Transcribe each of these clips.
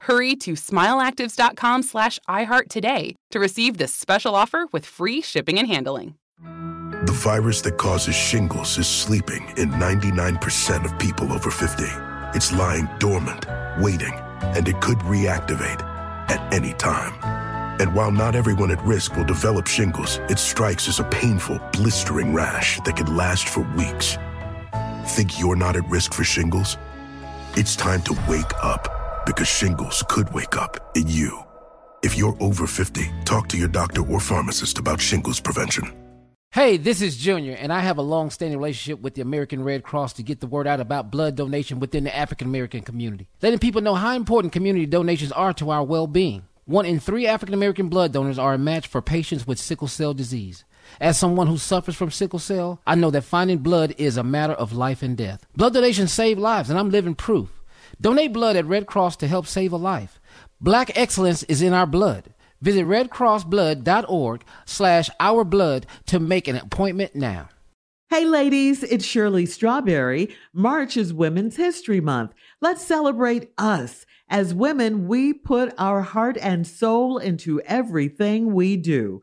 Hurry to smileactives.com slash iHeart today to receive this special offer with free shipping and handling. The virus that causes shingles is sleeping in 99% of people over 50. It's lying dormant, waiting, and it could reactivate at any time. And while not everyone at risk will develop shingles, it strikes as a painful, blistering rash that can last for weeks. Think you're not at risk for shingles? It's time to wake up because shingles could wake up in you. If you're over 50, talk to your doctor or pharmacist about shingles prevention. Hey, this is Junior, and I have a long standing relationship with the American Red Cross to get the word out about blood donation within the African American community, letting people know how important community donations are to our well being. One in three African American blood donors are a match for patients with sickle cell disease. As someone who suffers from sickle cell, I know that finding blood is a matter of life and death. Blood donations save lives, and I'm living proof. Donate blood at Red Cross to help save a life. Black excellence is in our blood. Visit redcrossblood.org slash ourblood to make an appointment now. Hey ladies, it's Shirley Strawberry. March is Women's History Month. Let's celebrate us. As women, we put our heart and soul into everything we do.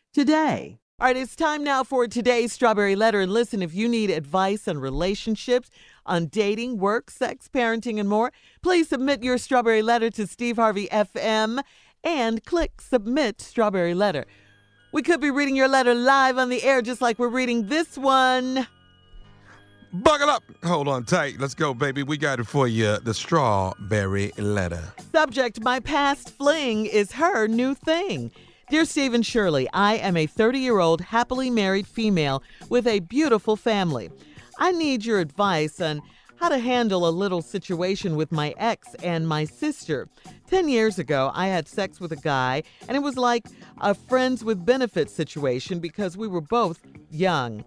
today. All right, it's time now for today's Strawberry Letter. And listen, if you need advice on relationships, on dating, work, sex, parenting, and more, please submit your Strawberry Letter to Steve Harvey FM and click Submit Strawberry Letter. We could be reading your letter live on the air, just like we're reading this one. Buckle up. Hold on tight. Let's go, baby. We got it for you. The strawberry letter. Subject My past fling is her new thing. Dear Stephen Shirley, I am a 30 year old happily married female with a beautiful family. I need your advice on how to handle a little situation with my ex and my sister. 10 years ago, I had sex with a guy, and it was like a friends with benefits situation because we were both young.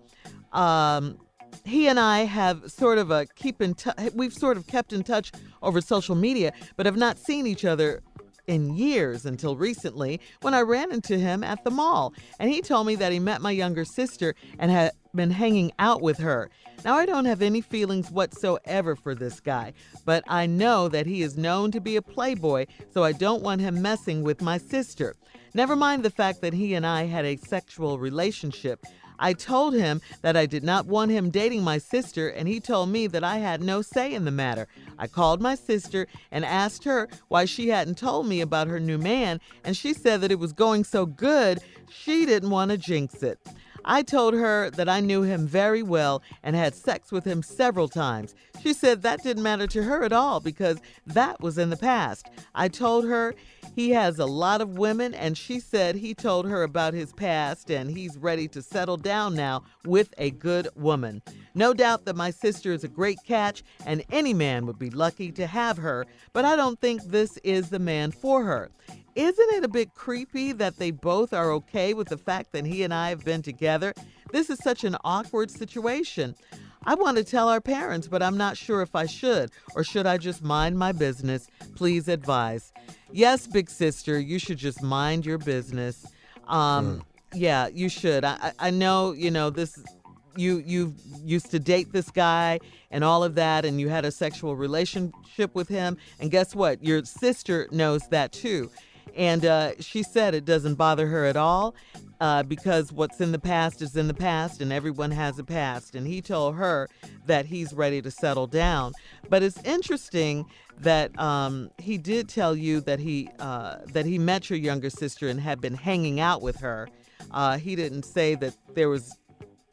Um, he and I have sort of a keep in touch. We've sort of kept in touch over social media, but have not seen each other in years until recently when I ran into him at the mall. And he told me that he met my younger sister and had been hanging out with her. Now, I don't have any feelings whatsoever for this guy, but I know that he is known to be a playboy, so I don't want him messing with my sister. Never mind the fact that he and I had a sexual relationship. I told him that I did not want him dating my sister, and he told me that I had no say in the matter. I called my sister and asked her why she hadn't told me about her new man, and she said that it was going so good, she didn't want to jinx it. I told her that I knew him very well and had sex with him several times. She said that didn't matter to her at all because that was in the past. I told her he has a lot of women, and she said he told her about his past and he's ready to settle down now with a good woman. No doubt that my sister is a great catch, and any man would be lucky to have her, but I don't think this is the man for her. Isn't it a bit creepy that they both are okay with the fact that he and I have been together? This is such an awkward situation. I want to tell our parents, but I'm not sure if I should, or should I just mind my business? Please advise. Yes, big sister, you should just mind your business. Um, mm. Yeah, you should. I, I know, you know, this you you used to date this guy and all of that and you had a sexual relationship with him and guess what? Your sister knows that too. And uh, she said it doesn't bother her at all uh, because what's in the past is in the past and everyone has a past. And he told her that he's ready to settle down. But it's interesting that um, he did tell you that he uh, that he met your younger sister and had been hanging out with her. Uh, he didn't say that there was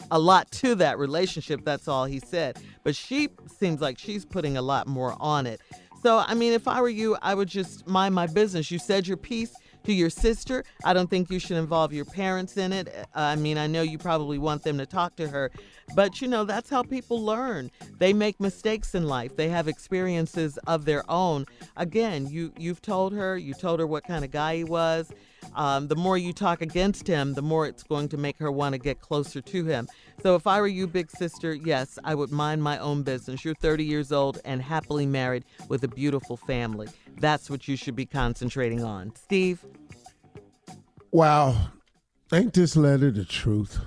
a lot to that relationship. That's all he said. But she seems like she's putting a lot more on it. So, I mean, if I were you, I would just mind my business. You said your piece to your sister. I don't think you should involve your parents in it. Uh, I mean, I know you probably want them to talk to her, but you know, that's how people learn. They make mistakes in life. They have experiences of their own. Again, you you've told her, you told her what kind of guy he was. Um, the more you talk against him, the more it's going to make her want to get closer to him. So if I were you, big sister, yes, I would mind my own business. You're 30 years old and happily married with a beautiful family. That's what you should be concentrating on. Steve? Wow. Ain't this letter the truth?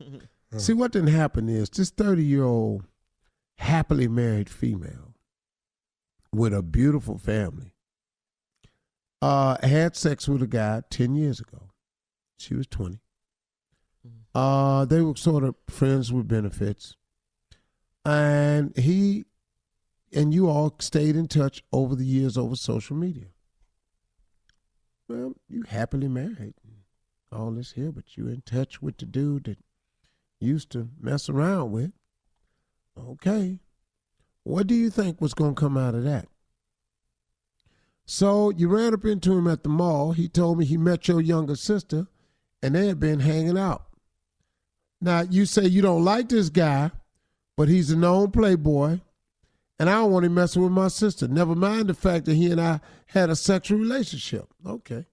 See, what didn't happen is this 30 year old happily married female with a beautiful family uh, had sex with a guy 10 years ago. She was 20. Uh, they were sort of friends with benefits. And he and you all stayed in touch over the years over social media. Well, you happily married, all this here, but you in touch with the dude that used to mess around with. Okay. What do you think was going to come out of that? So you ran up into him at the mall. He told me he met your younger sister and they had been hanging out. Now, you say you don't like this guy, but he's a known playboy, and I don't want him messing with my sister. Never mind the fact that he and I had a sexual relationship. Okay.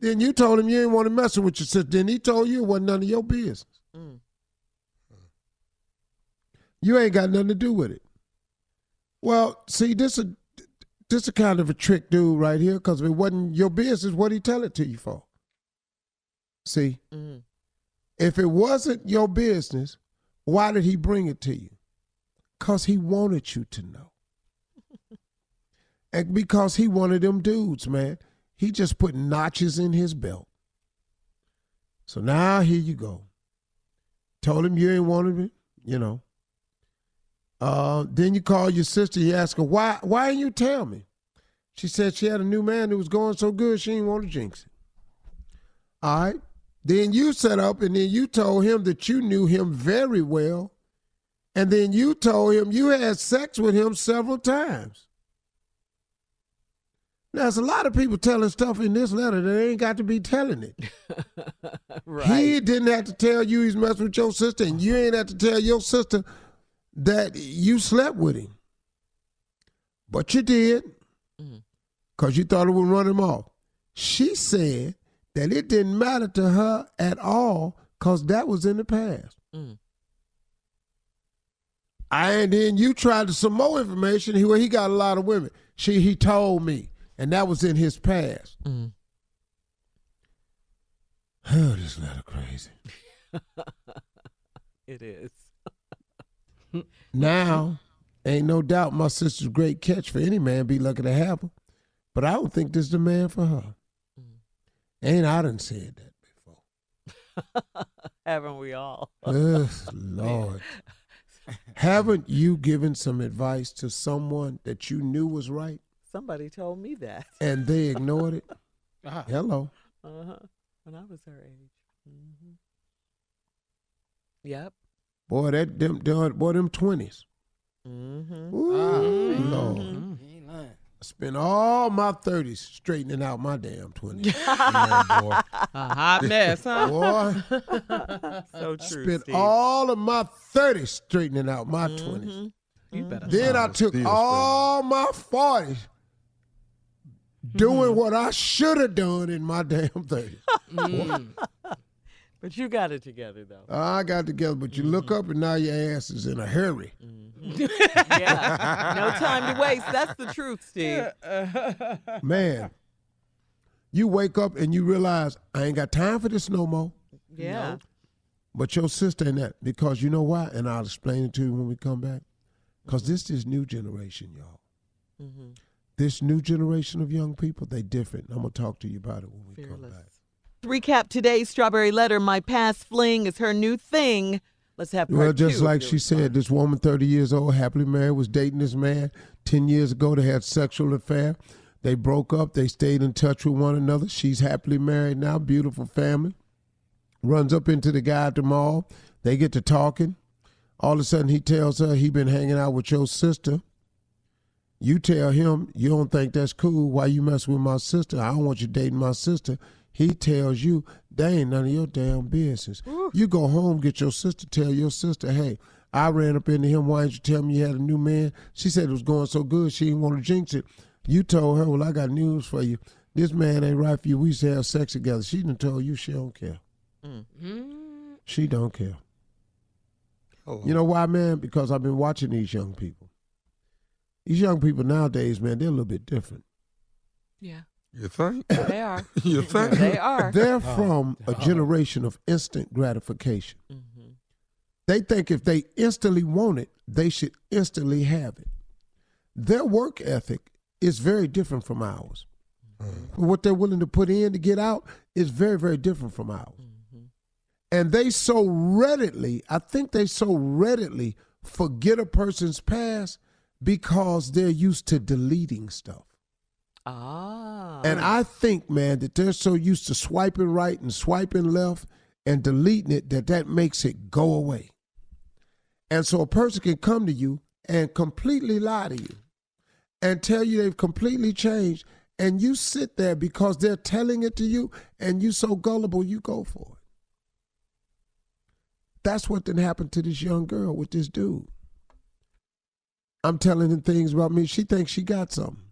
Then you told him you didn't want to mess with your sister. Then he told you it wasn't none of your business. Mm. You ain't got nothing to do with it. Well, see, this is this is kind of a trick dude right here, because if it wasn't your business, what he tell it to you for? See? Mm. If it wasn't your business, why did he bring it to you? Because he wanted you to know. and because he wanted them dudes, man. He just put notches in his belt. So now here you go. Told him you ain't wanted it, you know. Uh, then you call your sister, you ask her, why why didn't you tell me? She said she had a new man who was going so good she didn't want to jinx it. All right. Then you set up and then you told him that you knew him very well. And then you told him you had sex with him several times. Now, there's a lot of people telling stuff in this letter that ain't got to be telling it. right. He didn't have to tell you he's messing with your sister, and you ain't have to tell your sister that you slept with him. But you did, because you thought it would run him off. She said that it didn't matter to her at all because that was in the past. Mm. And then you tried some more information. He, well, he got a lot of women. She, he told me, and that was in his past. Mm. Oh, this letter crazy. It is. Now, ain't no doubt my sister's a great catch for any man. Be lucky to have her. But I don't think this is the man for her. Ain't I done said that before? Haven't we all? Ugh, Lord. Haven't you given some advice to someone that you knew was right Somebody told me that. and they ignored it? Ah. Hello. Uh huh. When I was her age. Mm-hmm. Yep. Boy, that them boy them 20s mm-hmm. Ooh, mm-hmm. Lord. Mm-hmm. I spent all my 30s straightening out my damn 20s. yeah, boy. A hot mess, huh? boy. so true. Spent Steve. all of my 30s straightening out my mm-hmm. 20s. You better then I took all my 40s doing mm-hmm. what I should have done in my damn 30s. But you got it together though. I got together, but you look up and now your ass is in a hurry. yeah. No time to waste. That's the truth, Steve. Man, You wake up and you realize I ain't got time for this no more. Yeah. But your sister ain't that because you know why, and I'll explain it to you when we come back. Because this is new generation, y'all. Mm-hmm. This new generation of young people, they different. I'm gonna talk to you about it when we come back. Recap today's Strawberry Letter. My past fling is her new thing. Let's have Well, just two like she said, this woman, 30 years old, happily married, was dating this man. 10 years ago, they had sexual affair. They broke up. They stayed in touch with one another. She's happily married now, beautiful family. Runs up into the guy at the mall. They get to talking. All of a sudden, he tells her he been hanging out with your sister. You tell him you don't think that's cool. Why you mess with my sister? I don't want you dating my sister. He tells you that ain't none of your damn business. You go home, get your sister, tell your sister, hey, I ran up into him. Why didn't you tell me you had a new man? She said it was going so good she didn't want to jinx it. You told her, well, I got news for you. This man ain't right for you. We used to have sex together. She done told you she don't care. Mm. Mm. She don't care. Oh, You know why, man? Because I've been watching these young people. These young people nowadays, man, they're a little bit different. Yeah, you think? they are. you think? they are. They're from a generation of instant gratification. Mhm. They think if they instantly want it, they should instantly have it. Their work ethic is very different from ours. What they're willing to put in to get out is very, very different from ours. And they so readily, I think they so readily forget a person's past because they're used to deleting stuff. Ah. And I think, man, that they're so used to swiping right and swiping left and deleting it that that makes it go away. And so a person can come to you and completely lie to you and tell you they've completely changed. And you sit there because they're telling it to you and you so gullible, you go for it. That's what then happened to this young girl with this dude. I'm telling him things about me. She thinks she got something.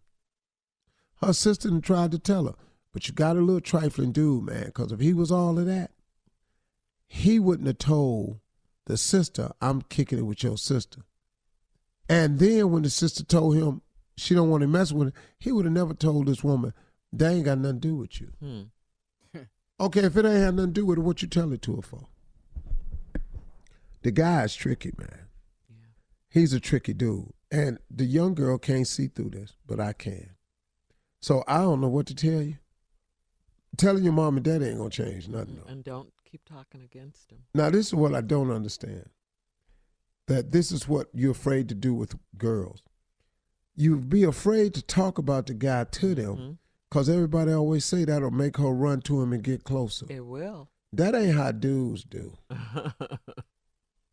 Her sister tried to tell her, but you got a little trifling dude, man, because if he was all of that, he wouldn't have told the sister, I'm kicking it with your sister. And then when the sister told him she don't want to mess with him, he would have never told this woman, they ain't got nothing to do with you. Hmm. Okay, if it ain't had nothing to do with it, what you tell it to her for? The guy's tricky, man. Yeah. He's a tricky dude. And the young girl can't see through this, but I can. So I don't know what to tell you. Telling your mom and dad ain't gonna change nothing. though. And don't keep talking against him. Now this is what I don't understand. That this is what you're afraid to do with girls. You'd be afraid to talk about the guy to them Mhm. because everybody always say that'll make her run to him and get closer. It will. That ain't how dudes do.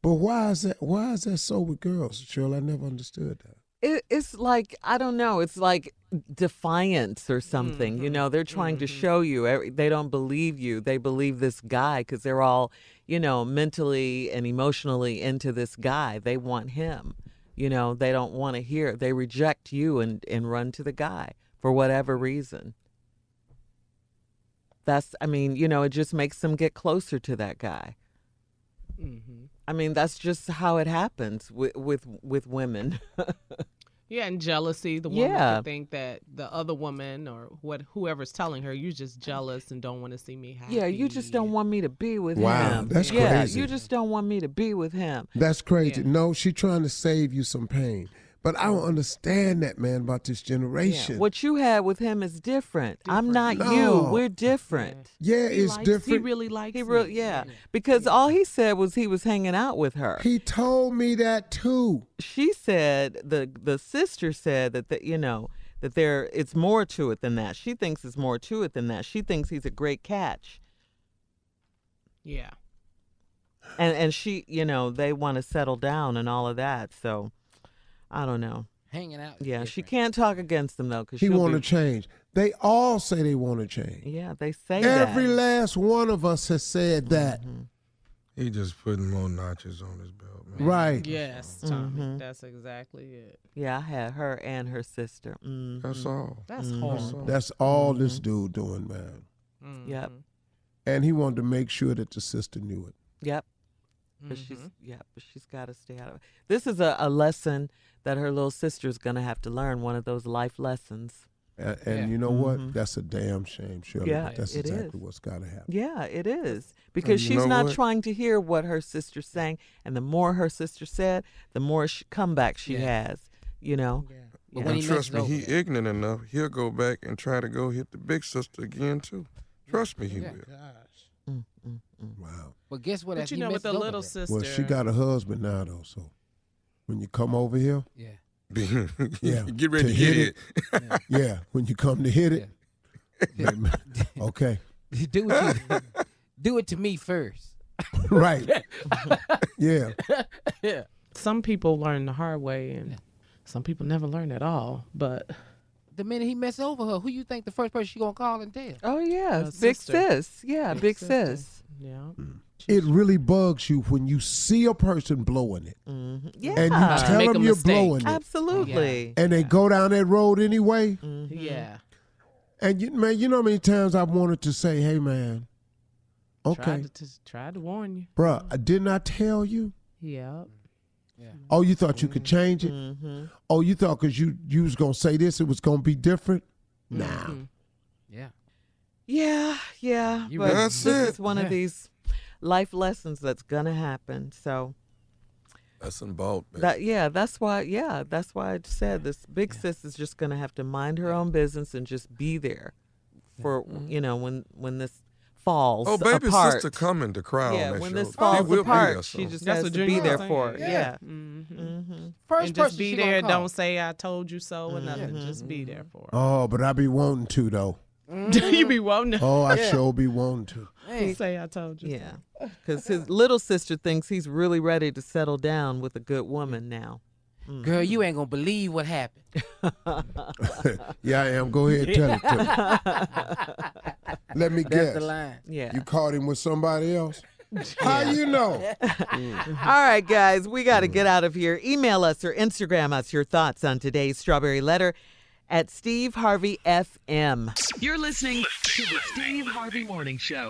But why is that? Why is that so with girls, Shirley? I never understood that. It, it's like I don't know. It's like defiance or something. You know, they're trying to show you. They don't believe you. They believe this guy because they're all, you know, mentally and emotionally into this guy. They want him. You know, they don't want to hear. They reject you and and run to the guy for whatever reason. That's. I mean, you know, it just makes them get closer to that guy. hmm I mean, that's just how it happens with with with women. Yeah, and jealousy. The woman Yeah. could think that the other woman or what whoever's telling her, you're just jealous and don't want to see me happy. Yeah, you just don't want me to be with Wow, him. that's yeah, crazy. you just don't want me to be with him. That's crazy. Yeah. No, she trying to save you some pain. But I don't understand that, man, about this Yeah. generation. What you had with him is different. I'm not Different. you. We're different. yeah, He it's likes- different. He really likes He me. real yeah, because all he said was he was hanging out with her. He told me that too. she said the the sister said that the, you know that there it's more to it than that. She thinks it's more to it than that. She thinks he's a great catch. Yeah. And and she, you know, they want to settle down and all of that. So I don't know. Hanging out. is Yeah, she can't talk against them though because she want to change. They all say they want to change. Yeah, they say Every that. last one of us has said that. Mm-hmm. He just putting more notches on his belt, man. Right. Yes, Tommy. Mhm. That's exactly it. Yeah, I had her and her sister. Mm. That's all. That's Mhm. horrible. That's all Mm-hmm. this dude doing, man. Yep. Mhm. And he wanted to make sure that the sister knew it. Yep. But she's Mhm. yeah, but she's got to stay out of it. This is a, a lesson that her little sister's gonna have to learn. One of those life lessons. And, and Yeah. you know what? That's a damn shame, Shirley. Yeah, that's it exactly is. what's got to happen. Yeah, it is. Because she's not what? trying to hear what her sister's saying. And the more her sister said, the more sh- comeback she Yeah. has, you know? But Yeah. when And he trust me, messes he ignorant enough. He'll go back and try to go hit the big sister again too. Trust me, he Yeah. will. Mm, mm, Wow. But guess what? But you know, with the little sister. Well, she got a husband now, though. So when you come over here, Yeah. Yeah, Get ready to to hit hit it. it. yeah, when you come to hit it, baby, okay, do what you do it to me first. right. yeah. Yeah. Some people learn the hard way, and some people never learn at all. But The minute he messes over her, who you think the first person she gonna call and tell? Oh, yeah. A big sister. sis. Yeah, big, sister. sis. Yeah, It really bugs you when you see a person blowing it, hmm Yeah. and you Uh, tell them you're mistake. blowing it, Absolutely. and they go down that road anyway. yeah. And you, man, you know how many times I've wanted to say, "Hey, man, okay, Tried to, to tried to warn you. bruh, I did not I tell you. Yeah. Oh, you thought you could change it? Mm-hmm. Oh, you thought because you you was gonna say this, it was gonna be different? Nah. Mhm. Yeah. Yeah, yeah. You but really- this That's is it. one Yeah. of these life lessons that's gonna happen. So That's involved. baby. that yeah, that's why yeah, that's why I said this big sis is just gonna have to mind her own business and just be there for you know when when this falls oh, baby, apart. sister coming to cry yeah, on that when show. this falls will apart, there, she just That's has what to be there was for it. saying. Yeah. Mm-hmm. Mm-hmm. First and person be she there. Don't say I told you so or nothing. Just be there for. her. Oh, but I be wanting to though. you be wanting to Oh, I sure be wanting to. Hey, say I told you. Yeah, because his little sister thinks he's really ready to settle down with a good woman now. Mm. girl, you ain't gonna believe what happened. yeah, I am. Go ahead, tell it to me. Let me That's guess. the line. Yeah. You caught him with somebody else. How you know? Mm. All right, guys, we got to mm. get out of here. Email us or Instagram us your thoughts on today's Strawberry Letter at Steve Harvey FM. You're listening to the Steve Harvey Morning Show.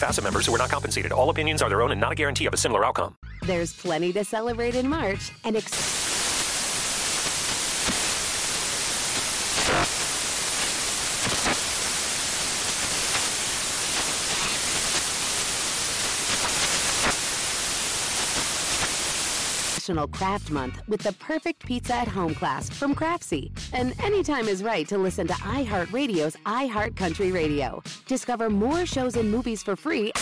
Facet members who are not compensated. All opinions are their own and not a guarantee of a similar outcome. There's plenty to celebrate in March and ex- National Craft Month with the perfect pizza at home class from Craftsy. And anytime is right to listen to iHeartRadio's iHeartCountry Radio. Discover more shows and movies for free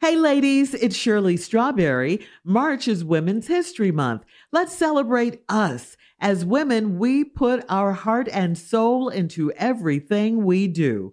Hey, ladies, it's Shirley Strawberry. March is Women's History Month. Let's celebrate us. As women, we put our heart and soul into everything we do.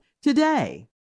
today.